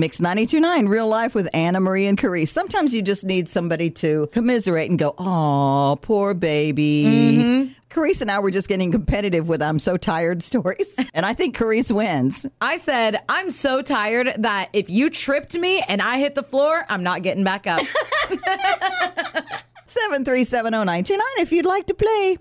Mix 92.9, real life with Anna Marie and Carice. Sometimes you just need somebody to commiserate and go, oh, poor baby. Mm-hmm. Carice and I were just getting competitive with I'm so tired stories. And I think Carice wins. I said, I'm so tired that if you tripped me and I hit the floor, I'm not getting back up. 7370929 if you'd like to play.